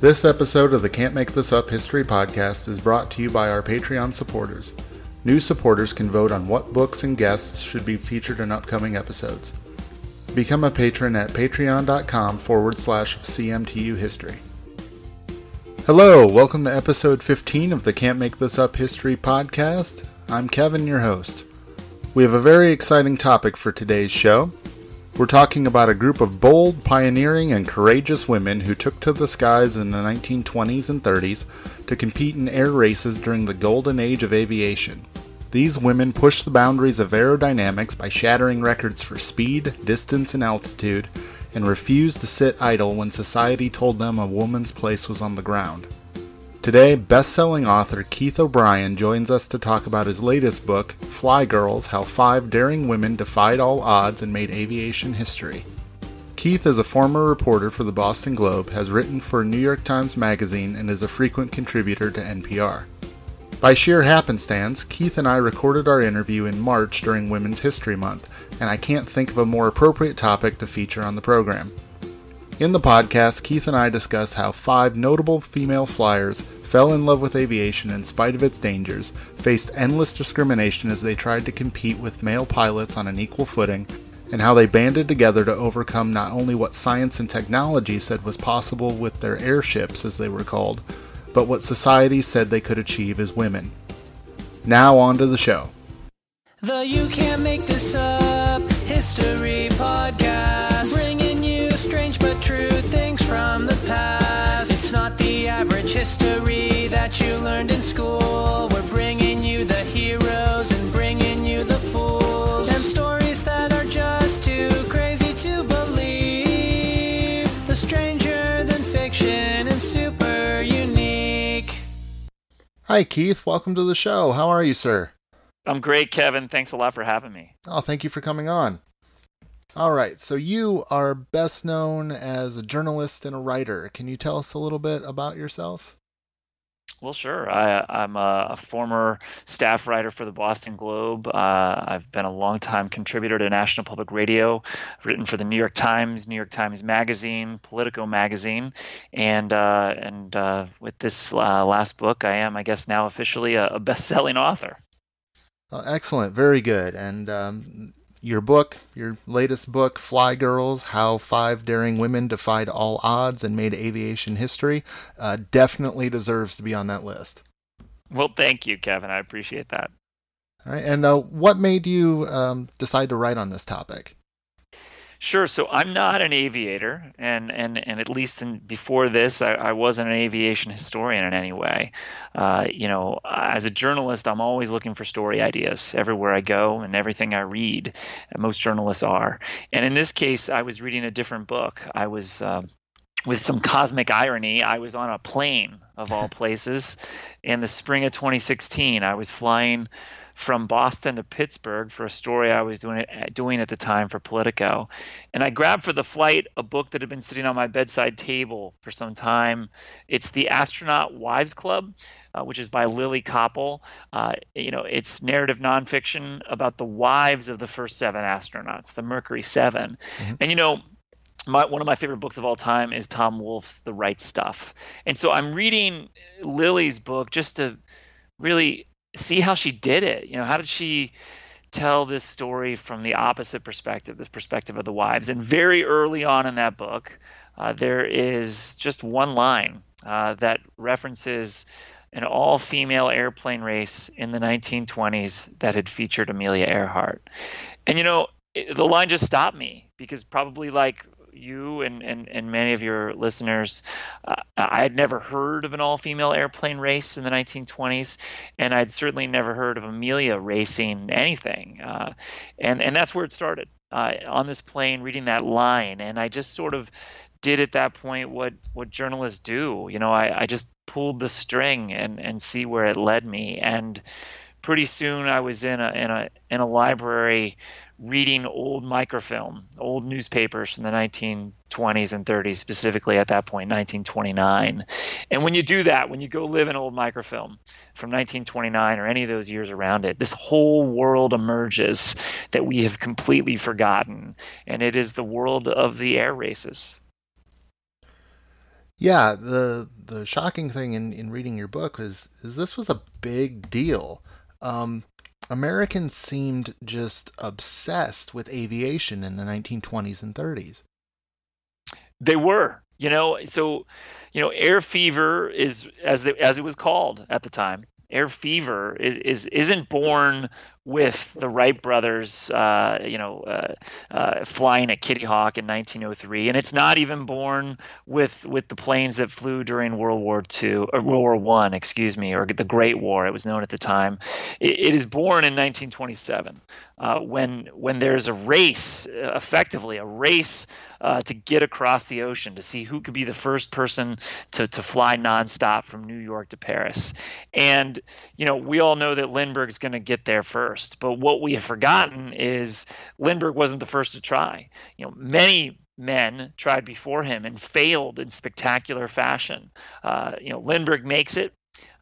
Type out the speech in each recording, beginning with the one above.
This episode of the Can't Make This Up History Podcast is brought to you by our Patreon supporters. New supporters can vote on what books and guests should be featured in upcoming episodes. Become a patron at patreon.com forward slash CMTU history. Hello, welcome to episode 15 of the Can't Make This Up History Podcast. I'm Kevin, your host. We have a very exciting topic for today's show. We're talking about a group of bold, pioneering, and courageous women who took to the skies in the 1920s and 30s to compete in air races during the golden age of aviation. These women pushed the boundaries of aerodynamics by shattering records for speed, distance, and altitude, and refused to sit idle when society told them a woman's place was on the ground. Today, best selling author Keith O'Brien joins us to talk about his latest book, Fly Girls How Five Daring Women Defied All Odds and Made Aviation History. Keith is a former reporter for the Boston Globe, has written for New York Times Magazine, and is a frequent contributor to NPR. By sheer happenstance, Keith and I recorded our interview in March during Women's History Month, and I can't think of a more appropriate topic to feature on the program. In the podcast, Keith and I discuss how five notable female flyers fell in love with aviation in spite of its dangers, faced endless discrimination as they tried to compete with male pilots on an equal footing, and how they banded together to overcome not only what science and technology said was possible with their airships, as they were called, but what society said they could achieve as women. Now, on to the show. The You Can't Make This Up History Podcast. True things from the past. It's not the average history that you learned in school. We're bringing you the heroes and bringing you the fools. And stories that are just too crazy to believe. The stranger than fiction and super unique. Hi, Keith. Welcome to the show. How are you, sir? I'm great, Kevin. Thanks a lot for having me. Oh, thank you for coming on. All right, so you are best known as a journalist and a writer. Can you tell us a little bit about yourself? Well, sure. I, I'm a, a former staff writer for the Boston Globe. Uh, I've been a longtime contributor to National Public Radio, I've written for the New York Times, New York Times Magazine, Politico Magazine, and uh, and uh, with this uh, last book, I am, I guess, now officially a, a best-selling author. Oh, excellent, very good. And um, your book, your latest book, Fly Girls How Five Daring Women Defied All Odds and Made Aviation History, uh, definitely deserves to be on that list. Well, thank you, Kevin. I appreciate that. All right, and uh, what made you um, decide to write on this topic? Sure. So I'm not an aviator, and and and at least in, before this, I, I wasn't an aviation historian in any way. Uh, you know, as a journalist, I'm always looking for story ideas everywhere I go and everything I read. Most journalists are. And in this case, I was reading a different book. I was. Uh, with some cosmic irony, I was on a plane of all places in the spring of 2016. I was flying from Boston to Pittsburgh for a story I was doing doing at the time for Politico, and I grabbed for the flight a book that had been sitting on my bedside table for some time. It's the Astronaut Wives Club. Uh, which is by Lily Koppel. Uh, you know, it's narrative nonfiction about the wives of the first seven astronauts, the Mercury 7 mm-hmm. And you know, my, one of my favorite books of all time is Tom Wolfe's The Right Stuff. And so I'm reading Lily's book just to really see how she did it. You know, how did she tell this story from the opposite perspective, the perspective of the wives? And very early on in that book, uh, there is just one line uh, that references an all female airplane race in the 1920s that had featured Amelia Earhart. And, you know, it, the line just stopped me because probably like you and, and, and many of your listeners, uh, I had never heard of an all female airplane race in the 1920s, and I'd certainly never heard of Amelia racing anything. Uh, and, and that's where it started uh, on this plane, reading that line. And I just sort of did at that point what, what journalists do. You know, I, I just pulled the string and, and see where it led me. And pretty soon I was in a, in a, in a library reading old microfilm, old newspapers from the 1920s and 30s, specifically at that point, 1929. And when you do that, when you go live in old microfilm from 1929 or any of those years around it, this whole world emerges that we have completely forgotten. And it is the world of the air races. Yeah, the the shocking thing in, in reading your book is is this was a big deal. Um, Americans seemed just obsessed with aviation in the 1920s and 30s. They were, you know, so you know, air fever is as the, as it was called at the time. Air fever is, is isn't born with the Wright brothers, uh, you know, uh, uh, flying at Kitty Hawk in 1903, and it's not even born with with the planes that flew during World War II or World War One, excuse me, or the Great War, it was known at the time. it, it is born in 1927 uh, when when there's a race, effectively a race uh, to get across the ocean to see who could be the first person to to fly nonstop from New York to Paris, and you know we all know that Lindbergh's going to get there first first. But what we have forgotten is Lindbergh wasn't the first to try. You know, many men tried before him and failed in spectacular fashion. Uh, you know, Lindbergh makes it.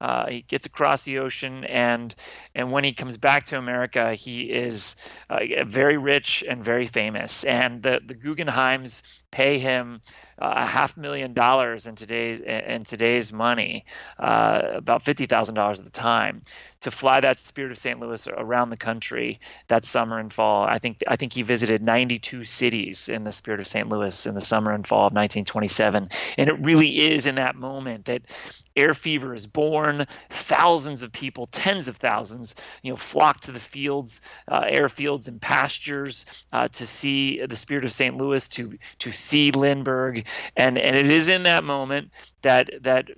Uh, he gets across the ocean, and and when he comes back to America, he is uh, very rich and very famous. And the the Guggenheims pay him a half million dollars in today's in today's money, uh, about fifty thousand dollars at the time, to fly that Spirit of St. Louis around the country that summer and fall. I think I think he visited 92 cities in the Spirit of St. Louis in the summer and fall of 1927, and it really is in that moment that air fever is born. Thousands of people, tens of thousands, you know, flock to the fields, uh, airfields, and pastures uh, to see the Spirit of St. Louis, to to see Lindbergh, and and it is in that moment that that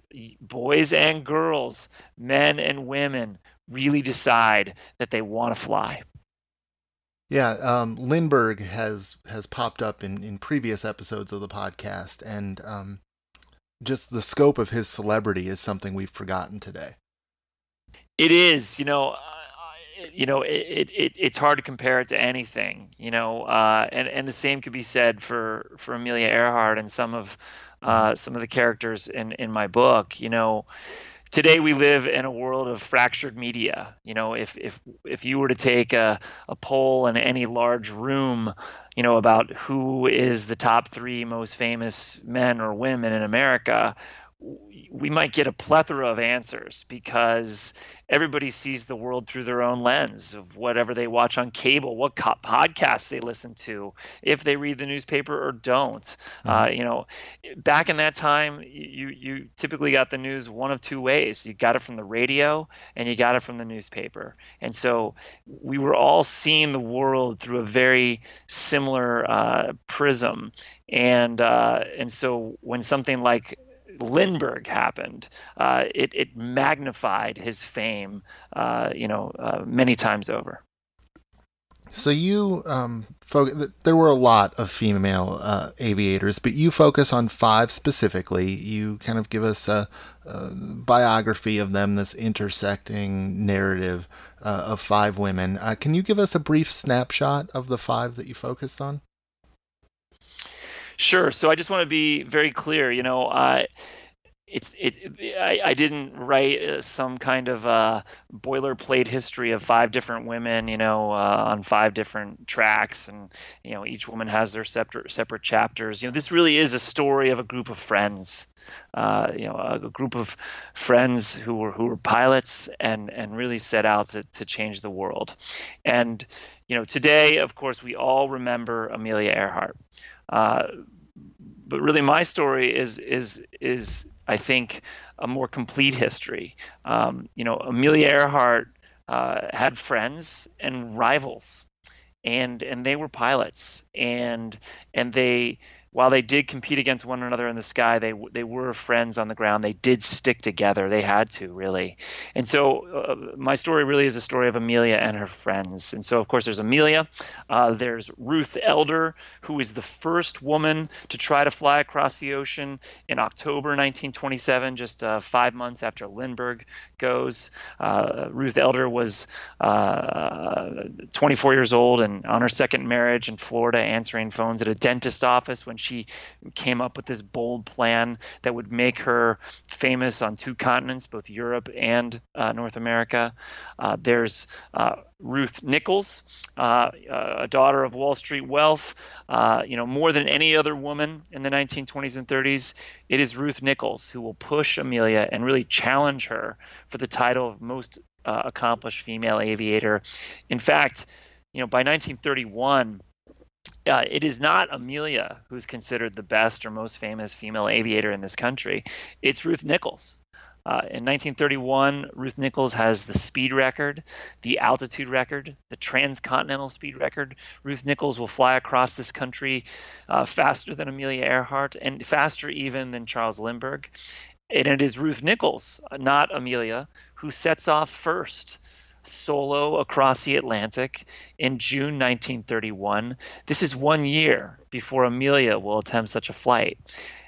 boys and girls, men and women, really decide that they want to fly. Yeah, um, Lindbergh has has popped up in, in previous episodes of the podcast, and um, just the scope of his celebrity is something we've forgotten today. It is, you know, you know, it, it it's hard to compare it to anything, you know, uh, and and the same could be said for for Amelia Earhart and some of uh, mm-hmm. some of the characters in in my book. You know, today we live in a world of fractured media. You know, if if if you were to take a a poll in any large room, you know, about who is the top three most famous men or women in America, we might get a plethora of answers because everybody sees the world through their own lens of whatever they watch on cable, what co- podcasts they listen to, if they read the newspaper or don't. Mm-hmm. Uh, you know, back in that time, you you typically got the news one of two ways. You got it from the radio and you got it from the newspaper, and so we were all seeing the world through a very similar uh, prism, and uh, and so when something like Lindbergh happened, uh, it, it magnified his fame, uh, you know, uh, many times over. So you, um, fo- there were a lot of female uh, aviators, but you focus on five specifically. You kind of give us a, a biography of them, this intersecting narrative uh, of five women. Uh, can you give us a brief snapshot of the five that you focused on? Sure. So I just want to be very clear. You know, uh, it's it. I, I didn't write uh, some kind of uh, boilerplate history of five different women. You know, uh, on five different tracks, and you know, each woman has their separate separate chapters. You know, this really is a story of a group of friends. Uh, you know, a, a, group of friends who were who were pilots and and really set out to to change the world. And you know, today, of course, we all remember Amelia Earhart. Uh, but really, my story is is is I think a more complete history. Um, you know, Amelia Earhart uh, had friends and rivals, and and they were pilots, and and they while they did compete against one another in the sky, they they were friends on the ground. They did stick together. They had to really. And so uh, my story really is a story of Amelia and her friends. And so of course there's Amelia. Uh, there's Ruth Elder, who is the first woman to try to fly across the ocean in October 1927, just uh, five months after Lindbergh goes. Uh, Ruth Elder was uh, 24 years old and on her second marriage in Florida, answering phones at a dentist office when she came up with this bold plan that would make her famous on two continents, both Europe and uh, North America. Uh, there's uh, Ruth Nichols, uh, a daughter of Wall Street wealth. Uh, you know, more than any other woman in the 1920s and 30s, it is Ruth Nichols who will push Amelia and really challenge her for the title of most uh, accomplished female aviator. In fact, you know, by 1931, uh, it is not Amelia who's considered the best or most famous female aviator in this country. It's Ruth Nichols. Uh, in 1931, Ruth Nichols has the speed record, the altitude record, the transcontinental speed record. Ruth Nichols will fly across this country uh, faster than Amelia Earhart and faster even than Charles Lindbergh. And it is Ruth Nichols, not Amelia, who sets off first solo across the Atlantic in June 1931. This is one year before Amelia will attempt such a flight.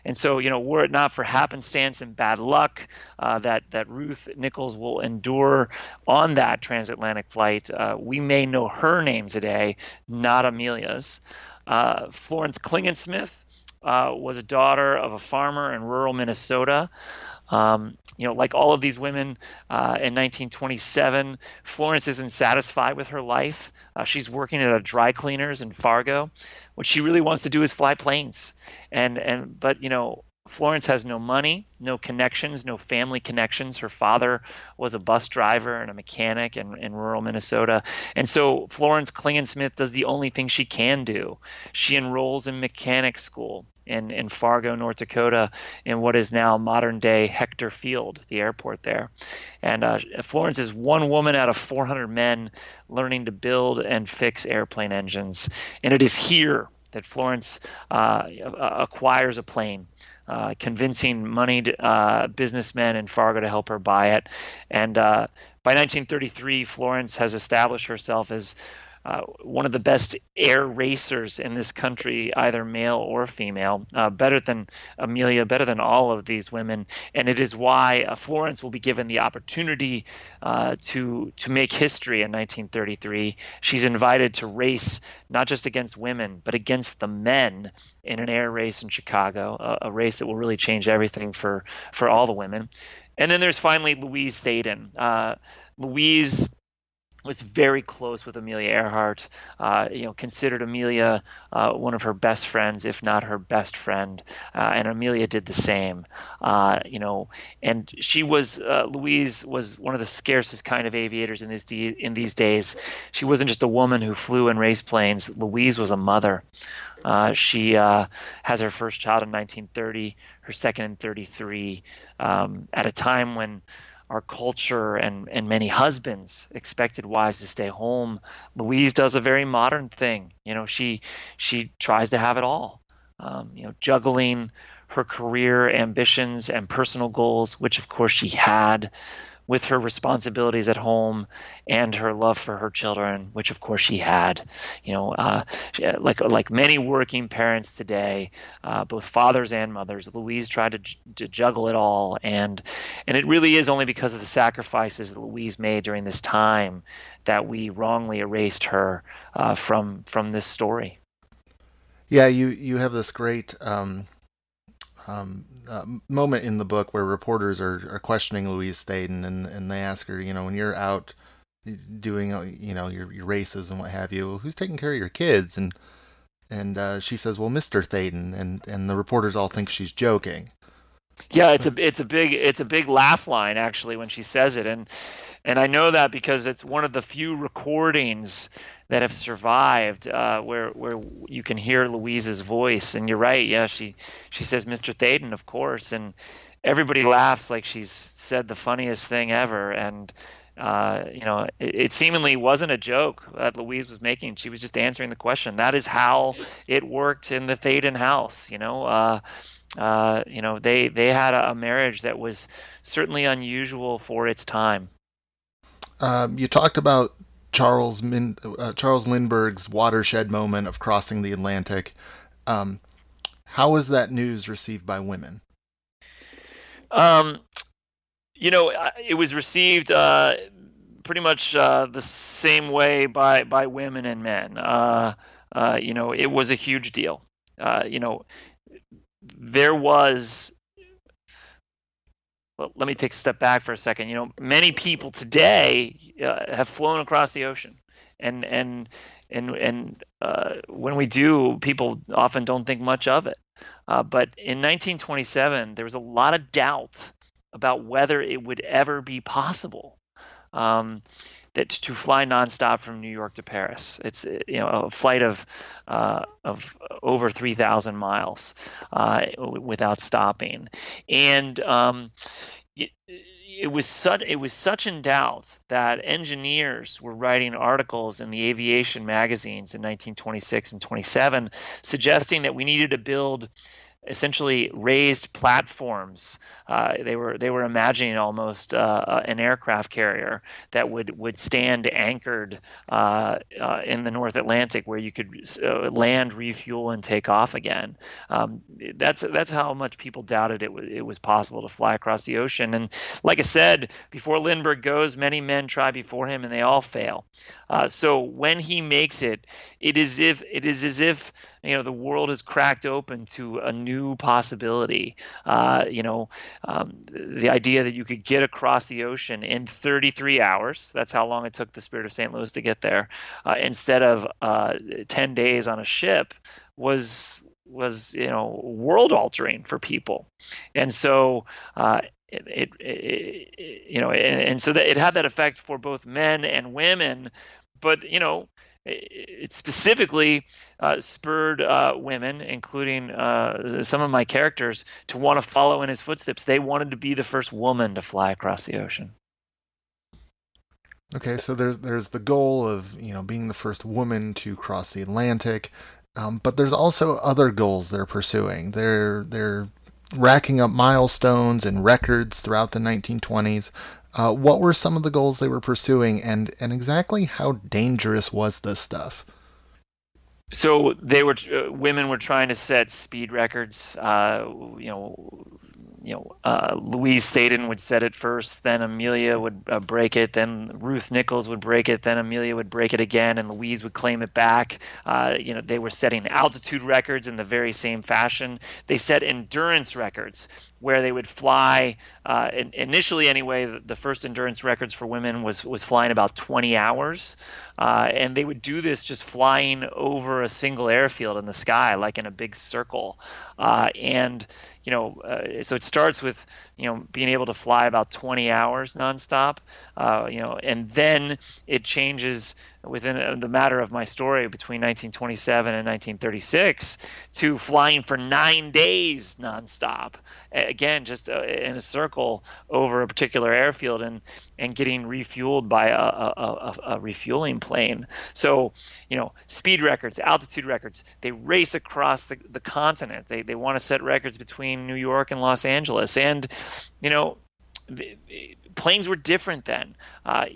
And so, you know, were it not for happenstance and bad luck uh, that that Ruth Nichols will endure on that transatlantic flight, uh, we may know her name today, not Amelia's. Uh, Florence Klingensmith uh, was a daughter of a farmer in rural Minnesota. Um, you know, like all of these women uh, in 1927, Florence isn't satisfied with her life. Uh, she's working at a dry cleaners in Fargo. What she really wants to do is fly planes. And and but you know, Florence has no money, no connections, no family connections. Her father was a bus driver and a mechanic in, in rural Minnesota. And so Florence Klingensmith does the only thing she can do. She enrolls in mechanic school in, in Fargo, North Dakota, in what is now modern day Hector Field, the airport there. And uh, Florence is one woman out of 400 men learning to build and fix airplane engines. And it is here that Florence uh, acquires a plane. Uh, convincing moneyed uh, businessmen in Fargo to help her buy it. And uh, by 1933, Florence has established herself as uh, one of the best air racers in this country, either male or female, uh, better than Amelia, better than all of these women, and it is why uh, Florence will be given the opportunity uh, to to make history in 1933. She's invited to race not just against women, but against the men in an air race in Chicago, a, a race that will really change everything for for all the women. And then there's finally Louise Thaden. Uh, Louise was very close with Amelia Earhart. Uh, you know, considered Amelia uh, one of her best friends, if not her best friend, uh, and Amelia did the same. Uh, you know, and she was uh, Louise was one of the scarcest kind of aviators in these de- in these days. She wasn't just a woman who flew in race planes. Louise was a mother. Uh, she has her first child in 1930, her second in 33, um, at a time when our culture and, and many husbands expected wives to stay home. Louise does a very modern thing. You know, she she tries to have it all. Um, you know, juggling her career ambitions and personal goals, which of course she had, with her responsibilities at home and her love for her children, which of course she had. You know, uh, like like many working parents today, uh, both fathers and mothers, Louise tried to, to juggle it all, and and it really is only because of the sacrifices that Louise made during this time that we wrongly erased her uh, from from this story. Yeah, you you have this great um, um, uh, moment in the book where reporters are, are questioning Louise Thaden and, and they ask her, you know, when you're out doing, uh, you know, your, your races and what have you, who's taking care of your kids? And and uh, she says, well, Mr. Thaden, and and the reporters all think she's joking. Yeah, it's a it's a big it's a big laugh line actually when she says it, and and I know that because it's one of the few recordings that have survived, uh, where where you can hear Louise's voice. And you're right, yeah, she she says Mr. Thaden, of course, and everybody laughs like she's said the funniest thing ever. And uh, you know, it, it, seemingly wasn't a joke that Louise was making. She was just answering the question. That is how it worked in the Thaden house. You know. Uh, uh, you know, they they had a, marriage that was certainly unusual for its time. Um, you talked about Charles Min, uh, Charles Lindbergh's watershed moment of crossing the Atlantic. Um, how was that news received by women? Um, you know, it was received uh, pretty much uh, the same way by by women and men. Uh, uh, you know, it was a huge deal. uh, you know, there was. Well, let me take a step back for a second. You know, many people today uh, have flown across the ocean, and and and and uh, when we do, people often don't think much of it. Uh, but in 1927, there was a lot of doubt about whether it would ever be possible. Um, that to fly nonstop from New York to Paris. It's you know a flight of uh, of over three thousand miles uh, without stopping, and um, it, it was such it was such in doubt that engineers were writing articles in the aviation magazines in 1926 and 27 suggesting that we needed to build essentially raised platforms. Uh, they were they were imagining almost uh, an aircraft carrier that would would stand anchored uh, uh in the North Atlantic, where you could uh, land, refuel, and take off again. Um, that's that's how much people doubted it, w- it was possible to fly across the ocean. And like I said, before Lindbergh goes, many men try before him, and they all fail. Uh, so when he makes it, it is if it is as if you know the world is cracked open to a new possibility. Uh, you know, um, the idea that you could get across the ocean in 33 hours. That's how long it took the Spirit of St. Louis to get there, uh, instead of uh, 10 days on a ship, was was you know world altering for people, and so. Uh, it, it, it, you know, and, and so that it had that effect for both men and women, but you know, it specifically uh, spurred uh, women, including uh, some of my characters, to want to follow in his footsteps. They wanted to be the first woman to fly across the ocean. Okay, so there's there's the goal of you know being the first woman to cross the Atlantic, um, but there's also other goals they're pursuing. They're they're racking up milestones and records throughout the 1920s. Uh, what were some of the goals they were pursuing, and and exactly how dangerous was this stuff? So they were uh, women were trying to set speed records. Uh, you know, you know, uh, Louise Thaden would set it first, then Amelia would uh, break it, then Ruth Nichols would break it, then Amelia would break it again, and Louise would claim it back. Uh, you know, they were setting altitude records in the very same fashion. They set endurance records where they would fly. Uh, initially, anyway, the, the, first endurance records for women was was flying about 20 hours, uh, and they would do this just flying over a single airfield in the sky, like in a big circle. Uh, and you know, uh, so it starts with you know being able to fly about 20 hours nonstop, uh, you know, and then it changes within uh, the matter of my story between 1927 and 1936 to flying for nine days nonstop. Again, just uh, in a circle over a particular airfield and and getting refueled by a, a, a, a refueling plane. So, you know, speed records, altitude records, they race across the, the continent. They, they want to set records between New York and Los Angeles. And, you know, planes were different then. Uh,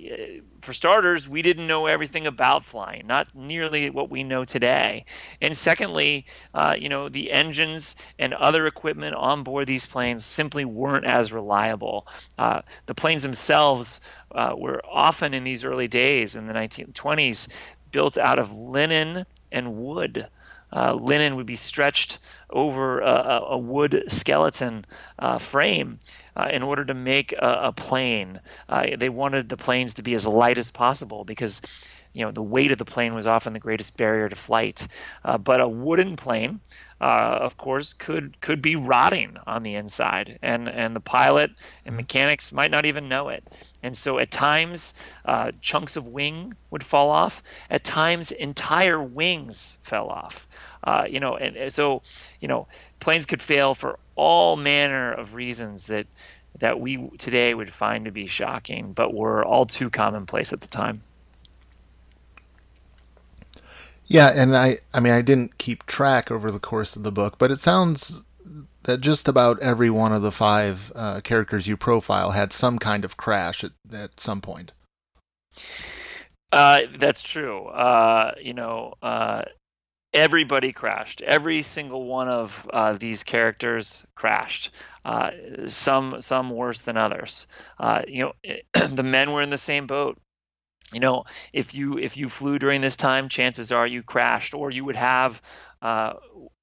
for starters, we didn't know everything about flying, not nearly what we know today. And secondly, uh, you know, the engines and other equipment on board these planes simply weren't as reliable. Uh, the planes themselves uh, were often in these early days in the 1920s built out of linen and wood. Uh, linen would be stretched over a, a wood skeleton uh, frame uh, in order to make a, a plane. Uh, they wanted the planes to be as light as possible because you know the weight of the plane was often the greatest barrier to flight. Uh, but a wooden plane, uh, of course, could could be rotting on the inside, and and the pilot and mm-hmm. mechanics might not even know it. And so at times, uh, chunks of wing would fall off. At times, entire wings fell off. Uh, you know, and so you know, planes could fail for all manner of reasons that that we today would find to be shocking, but were all too commonplace at the time. Yeah, and I I mean I didn't keep track over the course of the book, but it sounds that just about every one of the five uh, characters you profile had some kind of crash at, at some point. Uh, that's true. Uh, you know, uh, everybody crashed. Every single one of uh, these characters crashed. Uh, some some worse than others. You know, the men were in the same boat. You know, if you if you flew during this time, chances are you crashed, or you would have uh,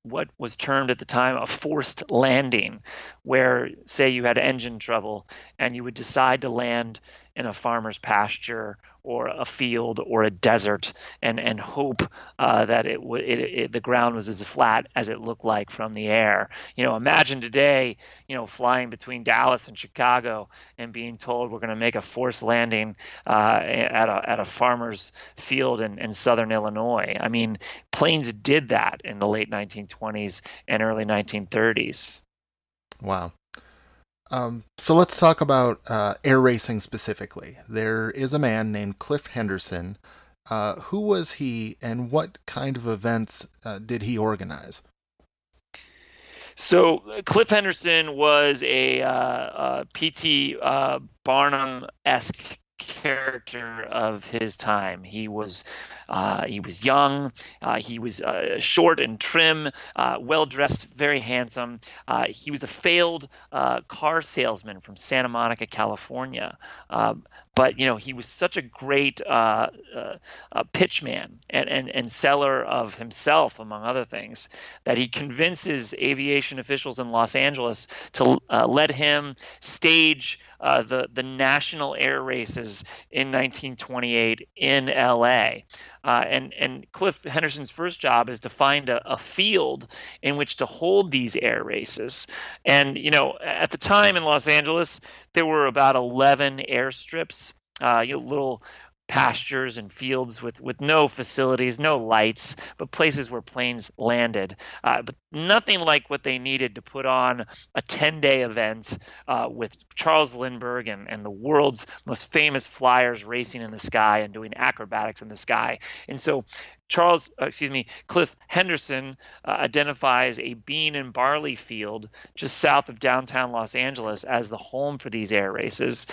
what was termed at the time a forced landing, where, say, you had engine trouble and you would decide to land in a farmer's pasture or a field or a desert and and hope uh, that it, it, it the ground was as flat as it looked like from the air. You know, imagine today, you know, flying between Dallas and Chicago and being told we're going to make a forced landing uh, at a at a farmer's field in, in southern Illinois. I mean, planes did that in the late 1920s and early 1930s. Wow. Um, so let's talk about uh, air racing specifically. There is a man named Cliff Henderson. Uh, who was he, and what kind of events uh, did he organize? So Cliff Henderson was a, uh, a P.T. Uh, Barnum esque character of his time. He was uh, he was young. Uh, he was uh, short and trim, uh, well dressed, very handsome. Uh, he was a failed uh, car salesman from Santa Monica, California. Um, but you know he was such a great uh, uh, uh, pitchman and, and, and seller of himself among other things that he convinces aviation officials in los angeles to uh, let him stage uh, the, the national air races in 1928 in la uh, and and Cliff Henderson's first job is to find a, a, field in which to hold these air races. And you know, at the time in Los Angeles, there were about 11 airstrips, uh, you know, little pastures and fields with, with no facilities, no lights, but places where planes landed. Uh, but nothing like what they needed to put on a 10 day event uh, with Charles Lindbergh and, and the world's most famous flyers racing in the sky and doing acrobatics in the sky. And so Charles, uh, excuse me, Cliff Henderson uh, identifies a bean and barley field just south of downtown Los Angeles as the home for these air races.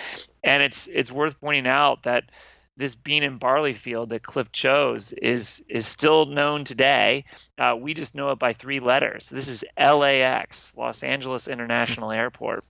And it's it's worth pointing out that this bean and barley field that Cliff chose is is still known today. Uh, we just know it by three letters. This is LAX, Los Angeles International Airport,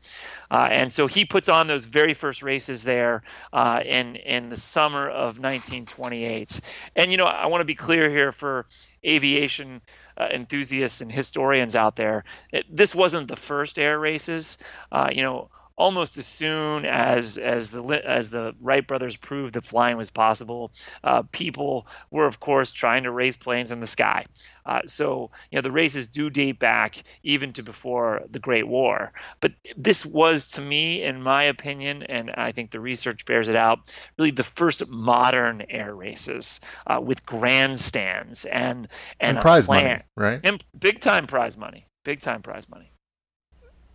uh, and so he puts on those very first races there uh, in in the summer of 1928. And you know, I want to be clear here for aviation uh, enthusiasts and historians out there. It, this wasn't the first air races. Uh, you know almost as soon as as the as the Wright brothers proved that flying was possible, uh, people were of course trying to race planes in the sky. Uh, so you know the races do date back even to before the Great War. But this was, to me, in my opinion, and I think the research bears it out, really the first modern air races uh, with grandstands and and, and prize money, right? And big time prize money, big time prize money.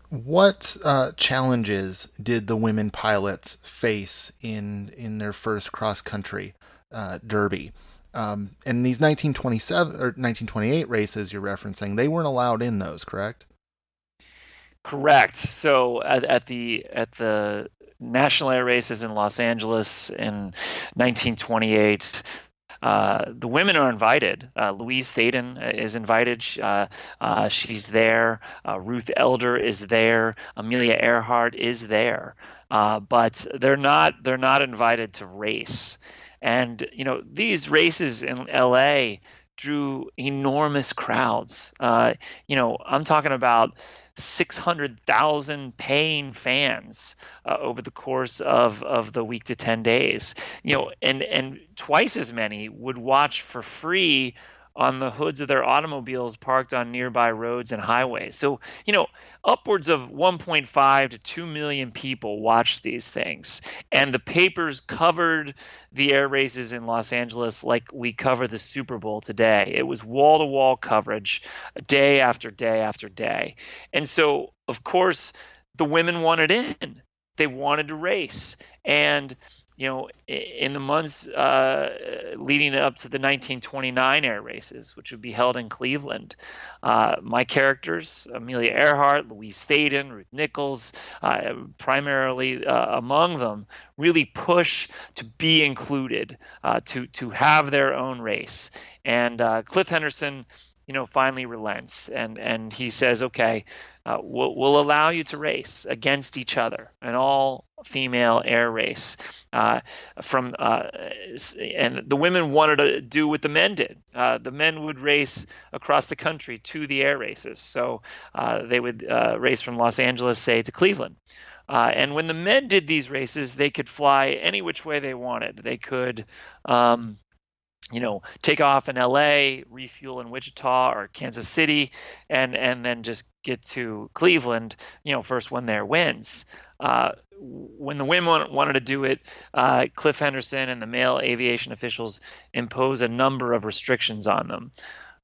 What uh, challenges did the women pilots face in in their first cross country uh, derby? Um, and these 1927 or 1928 races you're referencing, they weren't allowed in those, correct? Correct. So at, at the at the national air races in Los Angeles in 1928, uh, the women are invited. Uh, Louise Thaden is invited. Uh, uh she's there. Uh, Ruth Elder is there. Amelia Earhart is there. but they're not. They're not invited to race. And you know these races in L.A. drew enormous crowds. you know I'm talking about 600,000 paying fans uh, over the course of, of the week to 10 days. You know, and and twice as many would watch for free on the hoods of their automobiles parked on nearby roads and highways. So, you know, upwards of 1.5 to 2 million people watched these things. And the papers covered the air races in Los Angeles like we cover the Super Bowl today. It was wall to wall coverage day after day after day. And so, of course, the women wanted in. They wanted to race. And you know, in the months uh, leading up to the 1929 air races, which would be held in Cleveland, uh, my characters, Amelia Earhart, Louise Thaden, Ruth Nichols, uh, primarily uh, among them, really push to be included, uh, to to have their own race. And uh, Cliff Henderson, you know, finally relents and and he says, okay, uh, will, will allow you to race against each other, and all female air race. Uh, from uh, and the women wanted to do what the men did. Uh, the men would race across the country to the air races. So uh, they would uh, race from Los Angeles, say, to Cleveland. Uh, and when the men did these races, they could fly any which way they wanted. They could um, you know, take off in LA, refuel in Wichita or Kansas City, and and then just get to Cleveland. You know, first one there wins. Uh, when the women wanted to do it, uh, Cliff Henderson and the male aviation officials impose a number of restrictions on them.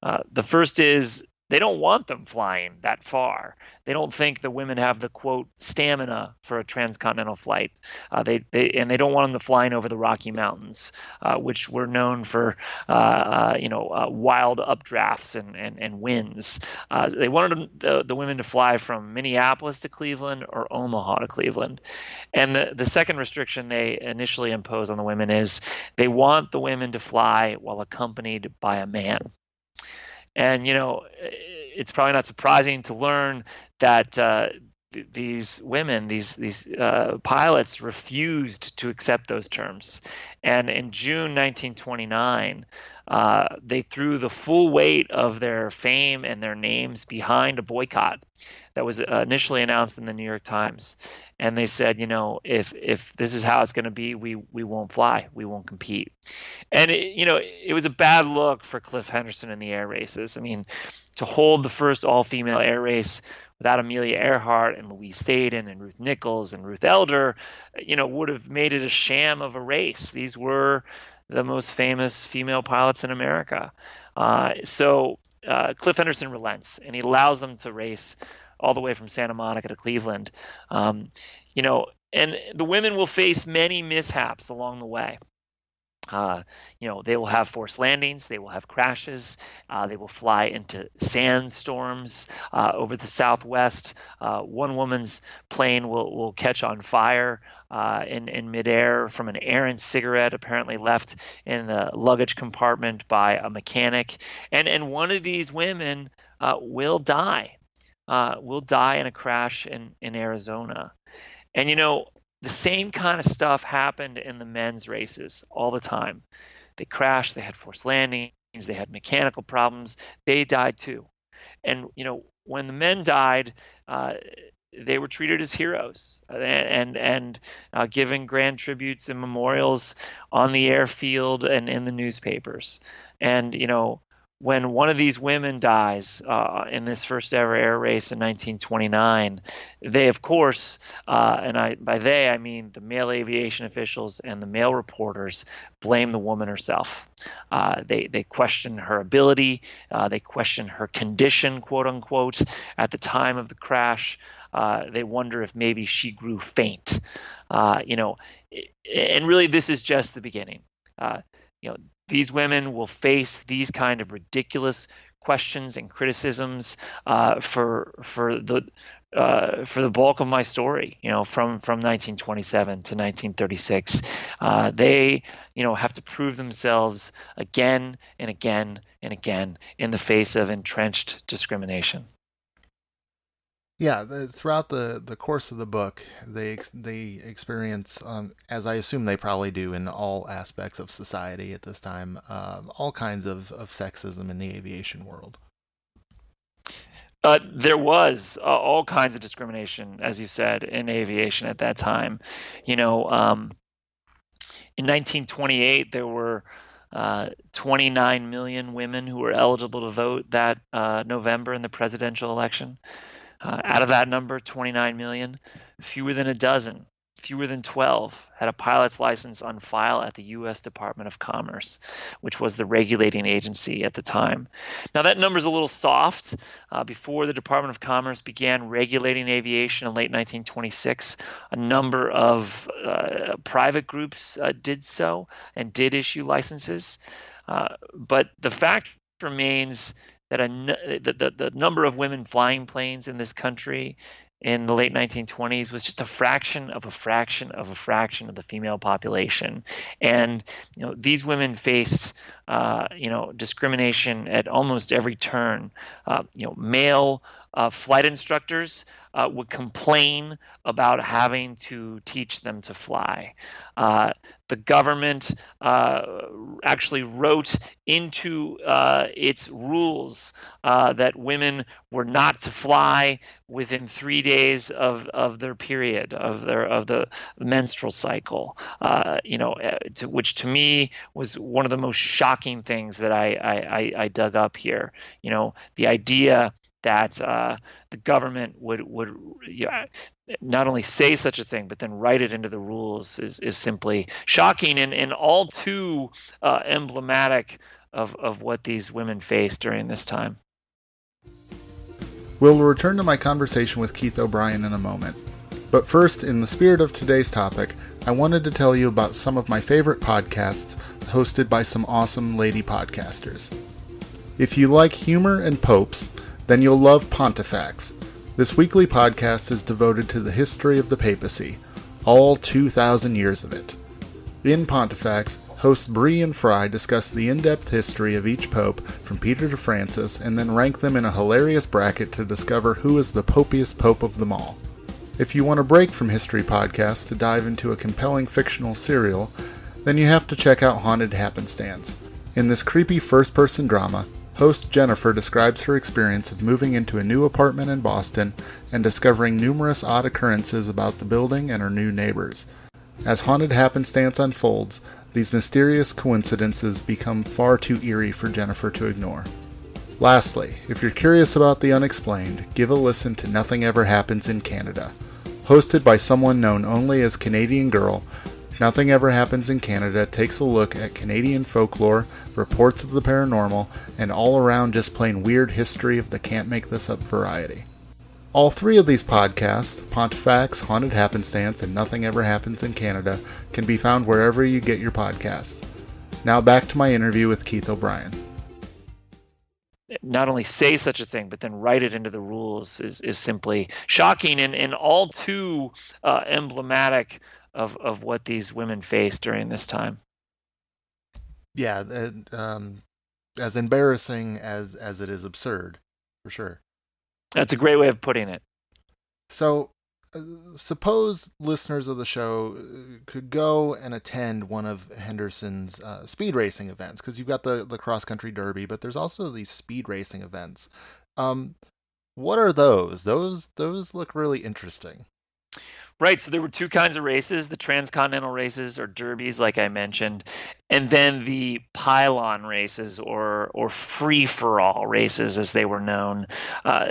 Uh, the first is they don't want them flying that far. They don't think the women have the quote stamina for a transcontinental flight. Uh, they, they and they don't want them to flying over the Rocky Mountains, uh, which were known for uh, uh you know uh, wild updrafts and and, and winds. They wanted the, the women to fly from Minneapolis to Cleveland or Omaha to Cleveland. And the the second restriction they initially impose on the women is they want the women to fly while accompanied by a man. And you know, it's probably not surprising to learn that uh, th- these women, these these uh, pilots, refused to accept those terms. And in June 1929, uh, they threw the full weight of their fame and their names behind a boycott that was uh, initially announced in the New York Times and they said, you know, if if this is how it's going to be, we we won't fly, we won't compete. And it, you know, it was a bad look for Cliff Henderson in the air races. I mean, to hold the first all-female air race without Amelia Earhart and Louise Thaden and Ruth Nichols and Ruth Elder, you know, would have made it a sham of a race. These were the most famous female pilots in America. Uh, so uh, Cliff Henderson relents and he allows them to race all the way from Santa Monica to Cleveland. Um, you know, and the women will face many mishaps along the way. Uh, you know, they will have forced landings, they will have crashes, uh, they will fly into sandstorms uh, over the southwest. Uh, one woman's plane will, will catch on fire uh, in, in midair from an errant cigarette apparently left in the luggage compartment by a mechanic. And, and one of these women uh, will die uh, will die in a crash in, in Arizona. And you know, the same kind of stuff happened in the men's races all the time. They crashed, they had forced landings, they had mechanical problems, they died too. And you know, when the men died, uh, they were treated as heroes and and, and uh, given grand tributes and memorials on the airfield and in the newspapers. And you know, when one of these women dies uh, in this first ever air race in 1929, they, of course, uh, and I, by they I mean the male aviation officials and the male reporters, blame the woman herself. Uh, they they question her ability, uh, they question her condition, quote unquote, at the time of the crash. Uh, they wonder if maybe she grew faint. Uh, you know, and really, this is just the beginning. you know, these women will face these kind of ridiculous questions and criticisms uh, for for the uh, for the bulk of my story, you know, from from 1927 to 1936, uh, they, you know, have to prove themselves again and again and again in the face of entrenched discrimination. Yeah, the, throughout the, the course of the book, they they experience, um, as I assume they probably do in all aspects of society at this time, uh, all kinds of, of sexism in the aviation world. Uh, there was uh, all kinds of discrimination, as you said, in aviation at that time. You know, um, in 1928, there were uh, 29 million women who were eligible to vote that uh, November in the presidential election. Uh, out of that number, 29 million, fewer than a dozen, fewer than 12 had a pilot's license on file at the U.S. Department of Commerce, which was the regulating agency at the time. Now, that number is a little soft. Uh, before the Department of Commerce began regulating aviation in late 1926, a number of uh, private groups uh, did so and did issue licenses. Uh, but the fact remains that a, the, the, the number of women flying planes in this country in the late 1920s was just a fraction of a fraction of a fraction of the female population, and you know these women faced uh, you know discrimination at almost every turn. Uh, you know, male uh, flight instructors uh, would complain about having to teach them to fly. Uh, the government uh, actually wrote into uh, its rules uh, that women were not to fly within three days of, of their period of their of the menstrual cycle. You know, to, which to me was one of the most shocking things that I, I, I dug up here. You know, the idea that uh, the government would would you know, not only say such a thing but then write it into the rules is, is simply shocking and, and all too uh, emblematic of, of what these women face during this time. We'll return to my conversation with Keith O'Brien in a moment. But first, in the spirit of today's topic, I wanted to tell you about some of my favorite podcasts hosted by some awesome lady podcasters. If you like humor and popes, then you'll love Pontifex. This weekly podcast is devoted to the history of the papacy, all 2,000 years of it. In Pontifex, hosts Bree and Fry discuss the in depth history of each pope from Peter to Francis and then rank them in a hilarious bracket to discover who is the popiest pope of them all. If you want a break from history podcasts to dive into a compelling fictional serial, then you have to check out Haunted Happenstance. In this creepy first person drama, Host Jennifer describes her experience of moving into a new apartment in Boston and discovering numerous odd occurrences about the building and her new neighbors. As haunted happenstance unfolds, these mysterious coincidences become far too eerie for Jennifer to ignore. Lastly, if you're curious about the unexplained, give a listen to Nothing Ever Happens in Canada. Hosted by someone known only as Canadian Girl, Nothing Ever Happens in Canada takes a look at Canadian folklore, reports of the paranormal, and all around just plain weird history of the can't make this up variety. All three of these podcasts, Pontifex, Haunted Happenstance, and Nothing Ever Happens in Canada, can be found wherever you get your podcasts. Now back to my interview with Keith O'Brien. Not only say such a thing, but then write it into the rules is, is simply shocking and, and all too uh, emblematic of of what these women face during this time. Yeah, um, as embarrassing as as it is absurd, for sure. That's a great way of putting it. So, uh, suppose listeners of the show uh, could go and attend one of Henderson's uh, speed racing events because you've got the the cross country derby, but there's also these speed racing events. Um, what are those? Those those look really interesting. Right. So there were two kinds of races the transcontinental races or derbies, like I mentioned, and then the pylon races or, or free for all races, as they were known. Uh,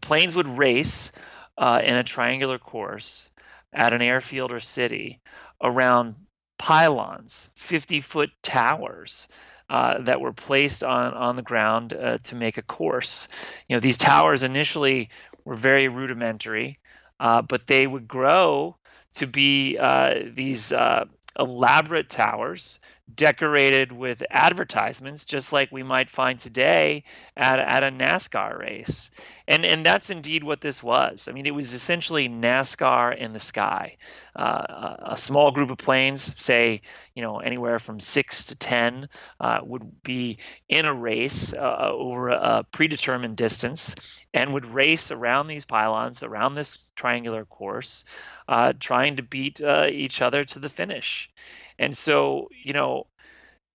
planes would race uh, in a triangular course at an airfield or city around pylons, 50 foot towers. Uh, that were placed on on the ground uh, to make a course. You know, these towers initially were very rudimentary uh, but they would grow to be uh, these uh, elaborate towers decorated with advertisements, just like we might find today at, at a NASCAR race. And, and that's indeed what this was. I mean, it was essentially NASCAR in the sky. Uh, a small group of planes, say, you know, anywhere from six to 10, uh, would be in a race uh, over a predetermined distance and would race around these pylons, around this triangular course, uh, trying to beat uh, each other to the finish. And so, you know,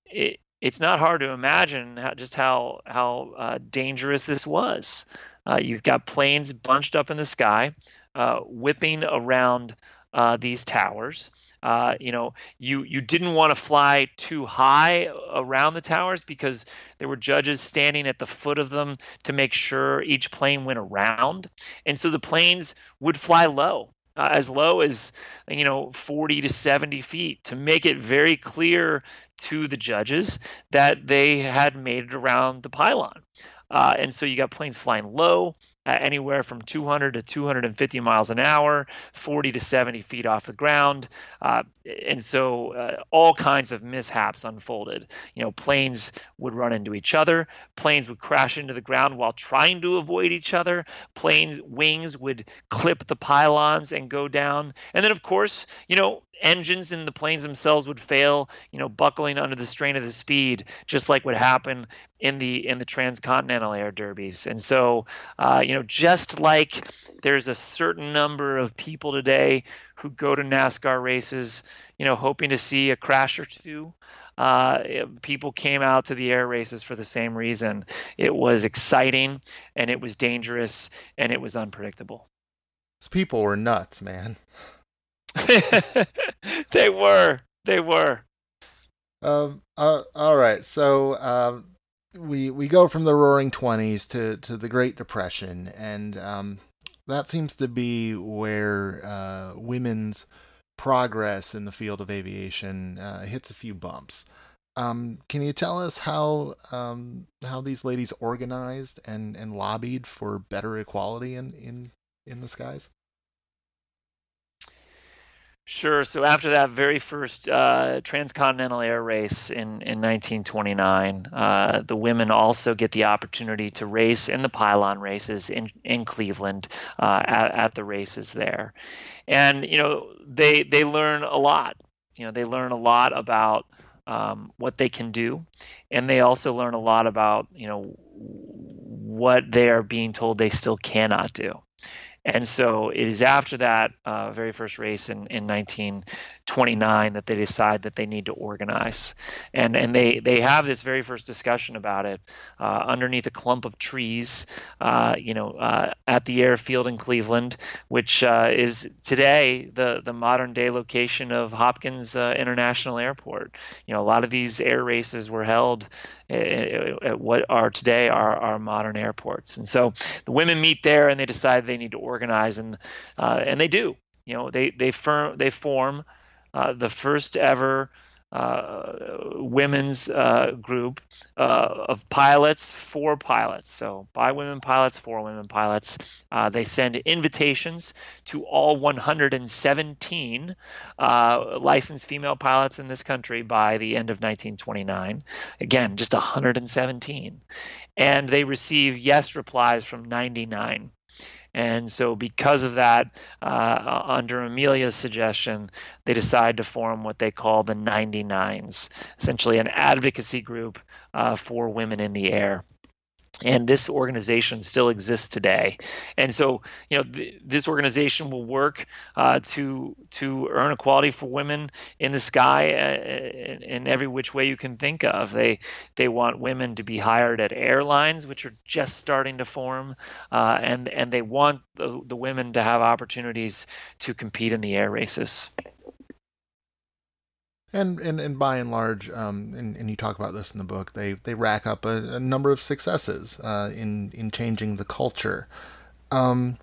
it, it's not hard to imagine how, just how how uh, dangerous this was. Uh, you've got planes bunched up in the sky, uh, whipping around uh, these towers. Uh, you know, you you didn't want to fly too high around the towers because there were judges standing at the foot of them to make sure each plane went around, and so the planes would fly low uh, as low as you know 40 to 70 feet to make it very clear to the judges that they had made it around the pylon. Uh, and so you got planes flying low uh, anywhere from 200 to 250 miles an hour, 40 to 70 feet off the ground. Uh, and so uh, all kinds of mishaps unfolded. You know, planes would run into each other, planes would crash into the ground while trying to avoid each other, planes' wings would clip the pylons and go down. And then, of course, you know, engines in the planes themselves would fail, you know, buckling under the strain of the speed, just like would happen in the in the transcontinental air derbies. And so, uh, you know, just like there's a certain number of people today who go to NASCAR races, you know, hoping to see a crash or two. Uh, people came out to the air races for the same reason. It was exciting and it was dangerous and it was unpredictable. These people were nuts, man. they were. They were. Um. Uh, all right. So um, we we go from the Roaring Twenties to to the Great Depression, and um, that seems to be where uh, women's progress in the field of aviation uh, hits a few bumps. Um, can you tell us how um, how these ladies organized and, and lobbied for better equality in, in, in the skies? Sure. So after that very first uh, transcontinental air race in, in 1929, uh, the women also get the opportunity to race in the pylon races in, in Cleveland uh, at, at the races there. And, you know, they, they learn a lot. You know, they learn a lot about um, what they can do. And they also learn a lot about, you know, what they are being told they still cannot do. And so it is after that uh, very first race in, in 1929 that they decide that they need to organize. And, and they, they have this very first discussion about it uh, underneath a clump of trees, uh, you know, uh, at the airfield in Cleveland, which uh, is today the, the modern day location of Hopkins uh, International Airport. You know, a lot of these air races were held at what are today our, our modern airports. And so the women meet there and they decide they need to organize, and uh, and they do. You know, they they firm they form uh, the first ever uh, women's uh, group uh, of pilots, four pilots. So by women pilots, four women pilots. Uh, they send invitations to all 117 uh, licensed female pilots in this country by the end of 1929. Again, just 117. And they receive yes replies from 99. And so, because of that, uh, under Amelia's suggestion, they decide to form what they call the 99s, essentially an advocacy group uh, for women in the air and this organization still exists today. And so you know th- this organization will work uh, to to earn equality for women in the sky uh, in, every which way you can think of. They they want women to be hired at airlines which are just starting to form uh, and and they want the, the women to have opportunities to compete in the air races and and, and by and large, um, and, and you talk about this in the book, they they rack up a, a number of successes uh, in in changing the culture. Um,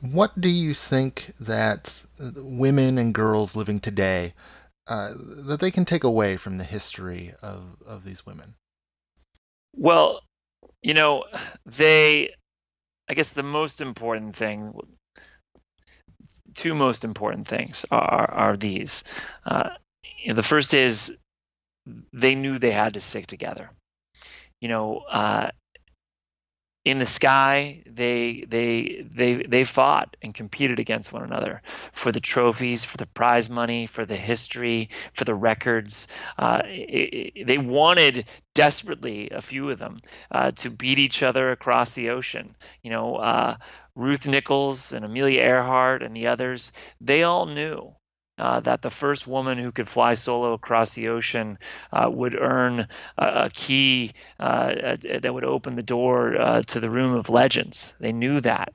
what do you think that women and girls living today uh, that they can take away from the history of of these women? Well, you know, they. I guess the most important thing two most important things are, are these. Uh, you know, the first is they knew they had to stick together. You know, uh, in the sky, they they they they fought and competed against one another for the trophies, for the prize money, for the history, for the records. Uh, it, it, they wanted desperately, a few of them, uh, to beat each other across the ocean. You know, uh, Ruth Nichols and Amelia Earhart and the others, they all knew uh, that the first woman who could fly solo across the ocean uh, would earn a, a key uh, that would open the door uh, to the room of legends. They knew that,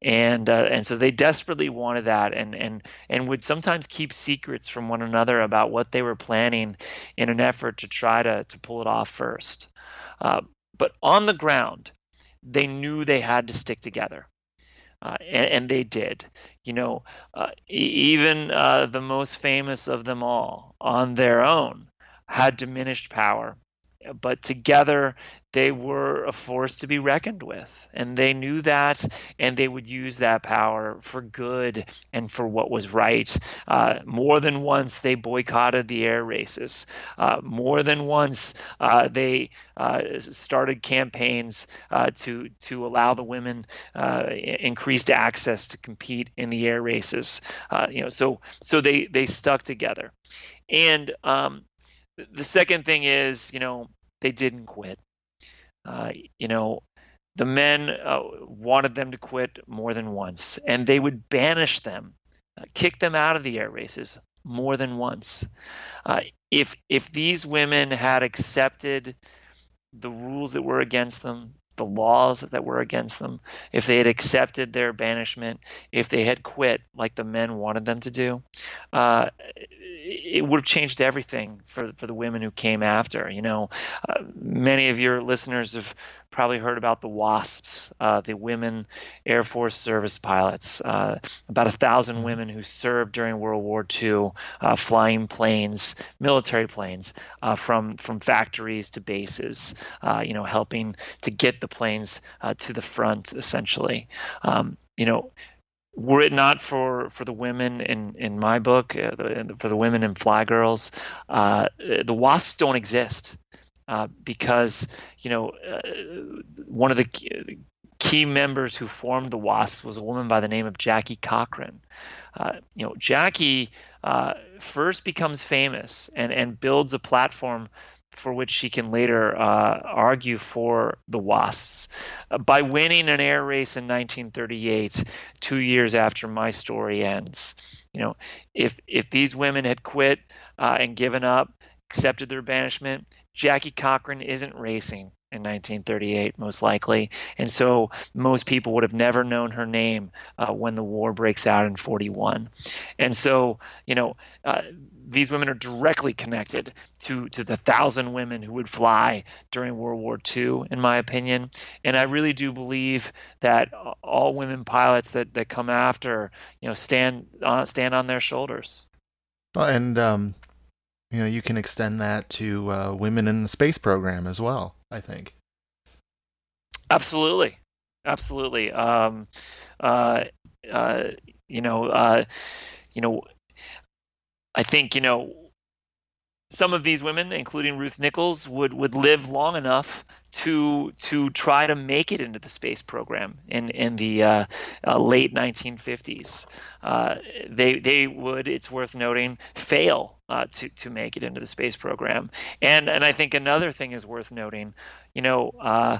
and uh, and so they desperately wanted that, and and and would sometimes keep secrets from one another about what they were planning in an effort to try to to pull it off first. Uh, but on the ground, they knew they had to stick together. Uh, and, and, they did. You know, uh, even uh, the most famous of them all, on their own, had diminished power but together they were a force to be reckoned with. And they knew that, and they would use that power for good and for what was right. Uh, more than once, they boycotted the air races. Uh, more than once, uh, they uh, started campaigns uh, to to allow the women uh, increased access to compete in the air races. you know, so so they they stuck together. And um, the second thing is, you know, they didn't quit. Uh, you know, the men uh, wanted them to quit more than once, and they would banish them, uh, kick them out of the air races more than once. Uh, if if these women had accepted the rules that were against them, the laws that were against them, if they had accepted their banishment, if they had quit like the men wanted them to do, uh, it would have changed everything for for the women who came after. You know, uh, many of your listeners have probably heard about the WASPs, uh, the Women Air Force Service Pilots. Uh, about a thousand mm-hmm. women who served during World War II, uh, flying planes, military planes, uh, from from factories to bases. Uh, you know, helping to get the planes to the front, essentially. Um, you know, were it not for for the women in in my book, uh, the, for the women in Fly Girls, uh, the wasps don't exist uh, because you know uh, one of the key, members who formed the wasps was a woman by the name of Jackie Cochran. Uh, you know, Jackie uh, first becomes famous and and builds a platform for which she can later uh, argue for the Wasps. Uh, by winning an air race in 1938, two years after my story ends, you know, if if these women had quit uh, and given up, accepted their banishment, Jackie Cochran isn't racing in 1938, most likely. And so most people would have never known her name uh, when the war breaks out in 41. And so, you know, uh, these women are directly connected to to the thousand women who would fly during World War II, in my opinion. And I really do believe that all women pilots that, that come after, you know, stand on stand on their shoulders. And um, you know, you can extend that to uh, women in the space program as well. I think. Absolutely, absolutely. Um, uh, uh, you know, uh, you know I think you know some of these women, including Ruth Nichols, would would live long enough to to try to make it into the space program in in the uh, uh, late 1950s. Uh, they they would, it's worth noting, fail uh, to to make it into the space program. And and I think another thing is worth noting. You know, uh,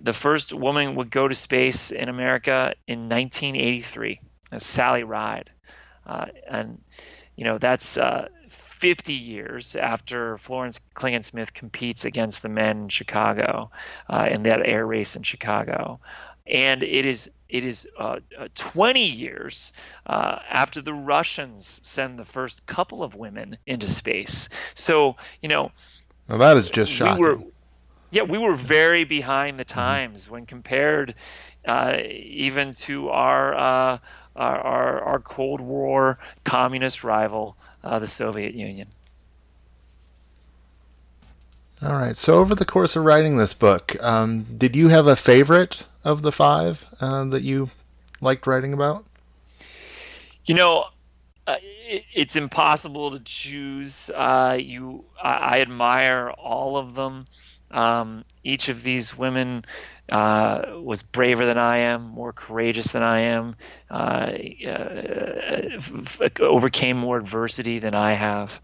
the first woman would go to space in America in 1983, Sally Ride, uh, and you know that's 50 years after Florence Klingensmith competes against the men in Chicago uh, in that air race in Chicago, and it is it is uh, uh 20 years uh, after the Russians send the first couple of women into space. So you know, well, that is just shocking. We were, yeah, we were very behind the mm-hmm. times when compared uh, even to our our, our, our Cold War communist rival, uh, the Soviet Union. All right. So, over the course of writing this book, um, did you have a favorite of the five uh, that you liked writing about? You know, uh, it, it's impossible to choose. Uh, you, I, I, admire all of them. Um, each of these women uh, was braver than I am, more courageous than I am, uh, uh, overcame more adversity than I have.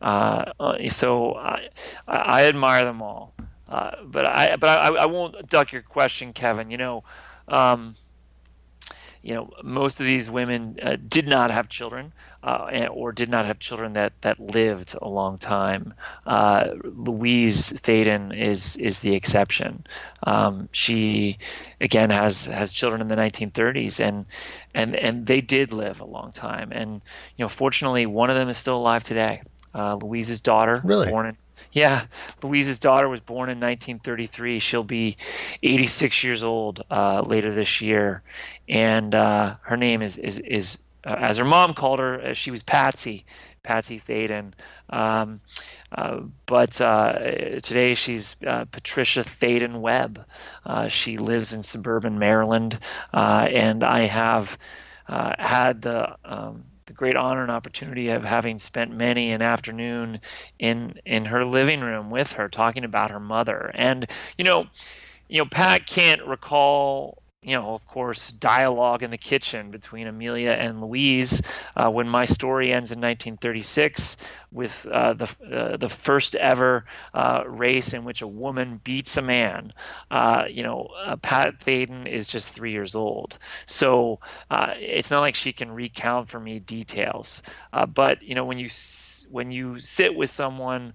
Uh, uh, so I, I, admire them all. But I but I, I won't duck your question, Kevin. You know, um, you know, most of these women did not have children uh, or did not have children that, that lived a long time. Uh, Louise Thaden is is the exception. Um, she again has has children in the 1930s, and and and they did live a long time. And you know, fortunately, one of them is still alive today. Uh, Louise's daughter, really? born in yeah, Louise's daughter was born in 1933. She'll be 86 years old uh, later this year, and uh, her name is is is uh, as her mom called her, uh, she was Patsy, Patsy Thaden. Um, uh, but uh, today she's uh, Patricia Thaden Webb. Uh, she lives in suburban Maryland, and I have had the um, the great honor and opportunity of having spent many an afternoon in in her living room with her, talking about her mother. And you know, you know, Pat can't recall you know, of course, dialogue in the kitchen between Amelia and Louise uh, when my story ends in 1936 with uh, the uh, the first ever uh, race in which a woman beats a man. Uh, you know, uh, Pat Thaden is just three years old, so it's not like she can recount for me details. but you know, when you when you sit with someone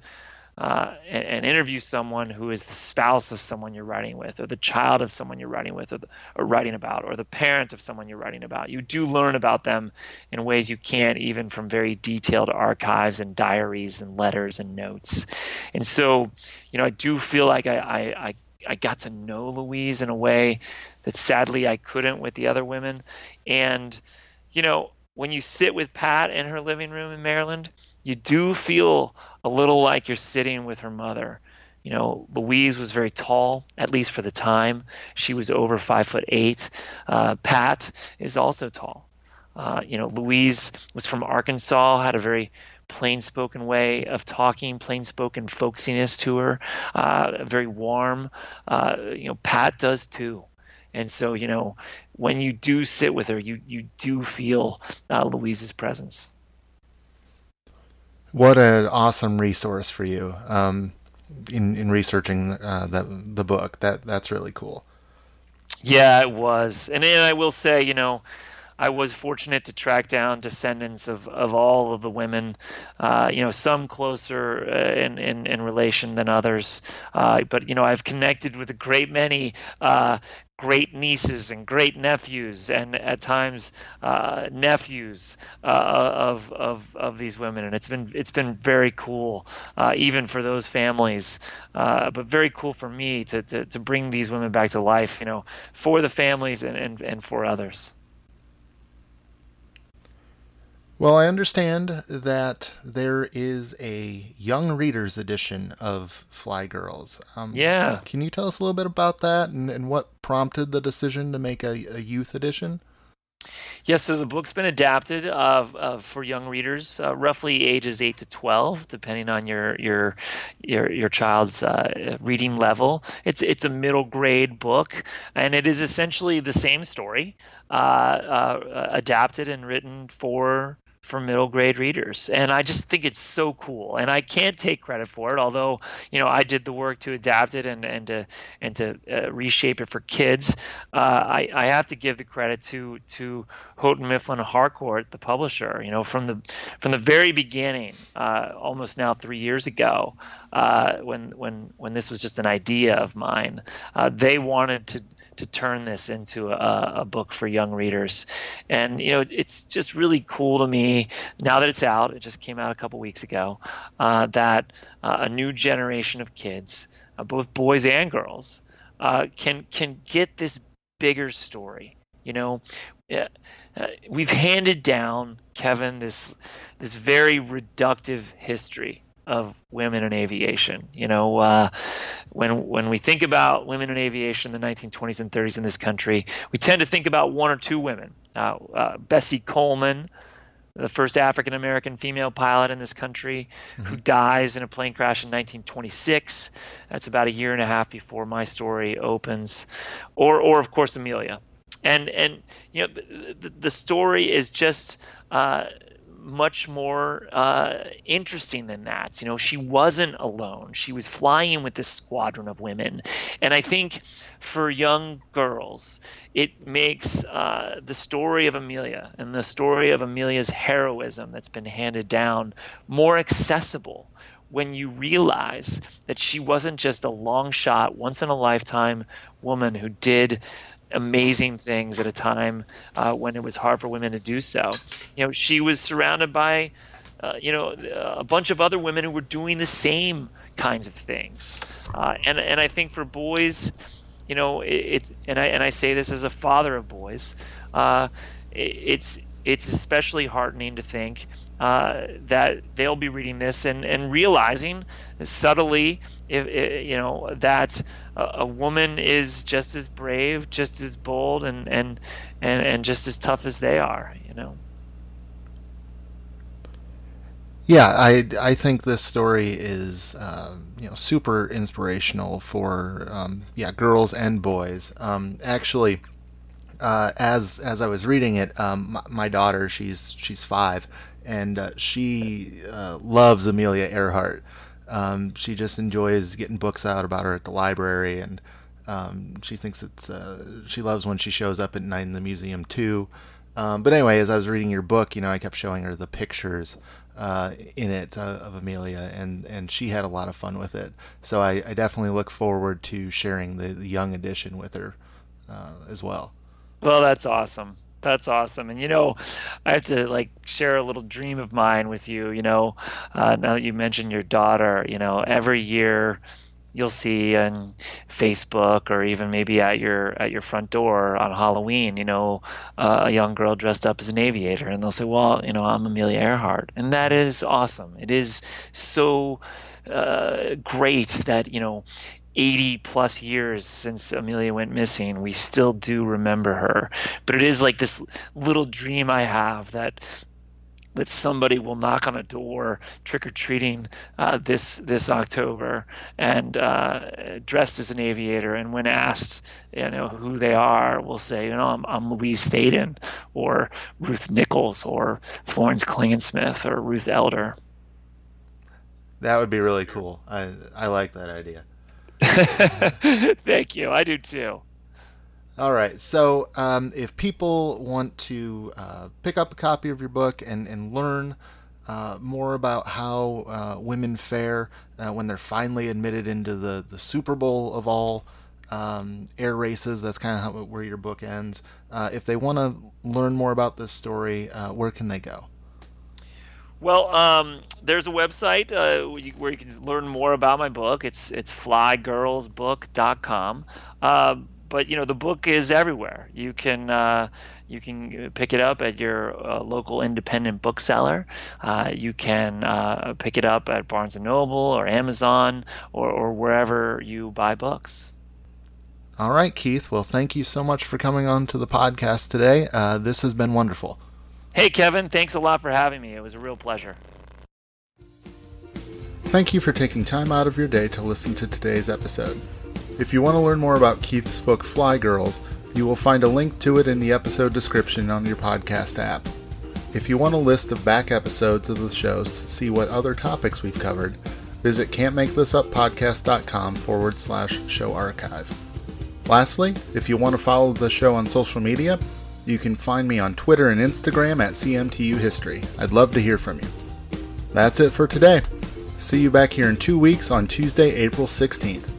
uh, and, and, interview someone who is the spouse of someone you're writing with, or the child of someone you're writing with, or, the, or writing about, or the parent of someone you're writing about. You do learn about them in ways you can't, even from very detailed archives and diaries and letters and notes. And so, you know, I do feel like I, I, I, I got to know Louise in a way that sadly I couldn't with the other women. And, you know, when you sit with Pat in her living room in Maryland, you do feel a little like you're sitting with her mother. You know, Louise was very tall, at least for the time. She was over five foot eight. Uh, Pat is also tall. Uh, you know, Louise was from Arkansas, had a very plain spoken way of talking, plain spoken folksiness to her, uh, very warm. Uh, you know, Pat does too. And so, you know, when you do sit with her, you, you do feel uh, Louise's presence. What an awesome resource for you um, in in researching uh, the the book. That that's really cool. Yeah, it was, and, and I will say, you know, I was fortunate to track down descendants of, of all of the women, uh, you know, some closer uh, in, in, in relation than others. Uh, but, you know, I've connected with a great many uh, great nieces and great nephews and at times uh, nephews uh, of, of, of these women and it's been it's been very cool uh, even for those families uh, but very cool for me to, to, to bring these women back to life you know for the families and, and, and for others well, I understand that there is a young readers edition of Fly Girls. Um, yeah. Can you tell us a little bit about that and, and what prompted the decision to make a, a youth edition? Yes, yeah, so the book's been adapted uh, uh, for young readers, uh, roughly ages eight to twelve, depending on your your your, your child's uh, reading level. It's it's a middle grade book, and it is essentially the same story, uh, uh, adapted and written for for middle grade readers. And i just think it's so cool. And i can't take credit for it although you know i did the work to adapt it and, and to and to uh, reshape it for kids. Uh, I, I have to give the credit to to houghton mifflin harcourt the publisher you know from the from the very beginning uh, almost now three years ago uh, when when when this was just an idea of mine. Uh, they wanted to to turn this into a, a, book for young readers. And you know, it's just really cool to me now that it's out. It just came out a couple weeks ago. Uh, that uh, a new generation of kids, uh, both boys and girls, uh, can can get this bigger story. You know, uh, we've handed down Kevin this this very reductive history of women in aviation. You know, uh, when when we think about women in aviation in the 1920s and 30s in this country, we tend to think about one or two women. Uh, uh, Bessie Coleman, the first African American female pilot in this country, mm-hmm. who dies in a plane crash in 1926. That's about a year and a half before my story opens, or or of course Amelia. And and you know the, the, the story is just uh, much more uh, interesting than that. You know, she wasn't alone. She was flying with this squadron of women, and I think for young girls, it makes uh, the story of Amelia and the story of Amelia's heroism that's been handed down more accessible when you realize that she wasn't just a long shot, once in a lifetime woman who did amazing things at a time uh, when it was hard for women to do so. You know, she was surrounded by, uh, you know, a bunch of other women who were doing the same kinds of things. Uh, and and I think for boys, you know, it, it, and I and I say this as a father of boys, uh, it, it's it's especially heartening to think uh, that they'll be reading this and, and realizing subtly, if, if you know, that a, woman is just as brave, just as bold, and, and and and just as tough as they are. You know. Yeah, I, I think this story is um, you know super inspirational for um, yeah girls and boys. Um, actually, uh, as as I was reading it, um, my, my, daughter she's she's five, and uh, she uh, loves Amelia Earhart. Um, she just enjoys getting books out about her at the library, and um, she thinks it's uh, she loves when she shows up at night in the museum too. but anyway, as I was reading your book, you know, I kept showing her the pictures uh, in it uh, of Amelia, and, and she had a lot of fun with it. So I, I definitely look forward to sharing the, the young edition with her uh, as well. Well, that's awesome. That's awesome. And you know, I have to like share a little dream of mine with you. You know, uh, now that you mentioned your daughter, you know, every year you'll see on Facebook or even maybe at your at your front door on Halloween, you know, uh, a young girl dressed up as an aviator, and they'll say, "Well, you know, I'm Amelia Earhart," and that is awesome. It is so uh, great that you know 80 plus years since Amelia went missing, we still do remember her. But it is like this little dream I have that that somebody will knock on a door trick or treating uh, this this October and uh, dressed as an aviator, and when asked, you know, who they are, will say, you know, I'm, I'm Louise Thaden, or Ruth Nichols, or Florence Klingensmith, or Ruth Elder. That would be really cool. I I like that idea. Thank you. I do too. All right. So, um, if people want to uh, pick up a copy of your book and, and learn uh, more about how uh, women fare uh, when they're finally admitted into the, the Super Bowl of all um, air races, that's kind of where your book ends. Uh, if they want to learn more about this story, uh, where can they go? Well, um, there's a website uh, where you can learn more about my book. It's it's flygirlsbook.com. Uh, but you know the book is everywhere. You can uh, you can pick it up at your uh, local independent bookseller. Uh, you can uh, pick it up at Barnes and Noble or Amazon or, or wherever you buy books. All right, Keith. Well, thank you so much for coming on to the podcast today. Uh, this has been wonderful. Hey, Kevin. Thanks a lot for having me. It was a real pleasure. Thank you for taking time out of your day to listen to today's episode. If you want to learn more about Keith's book Fly Girls, you will find a link to it in the episode description on your podcast app. If you want a list of back episodes of the shows to see what other topics we've covered, visit can'tmakethisuppodcast.com forward slash show archive. Lastly, if you want to follow the show on social media, you can find me on Twitter and Instagram at CMTU History. I'd love to hear from you. That's it for today. See you back here in two weeks on Tuesday, April 16th.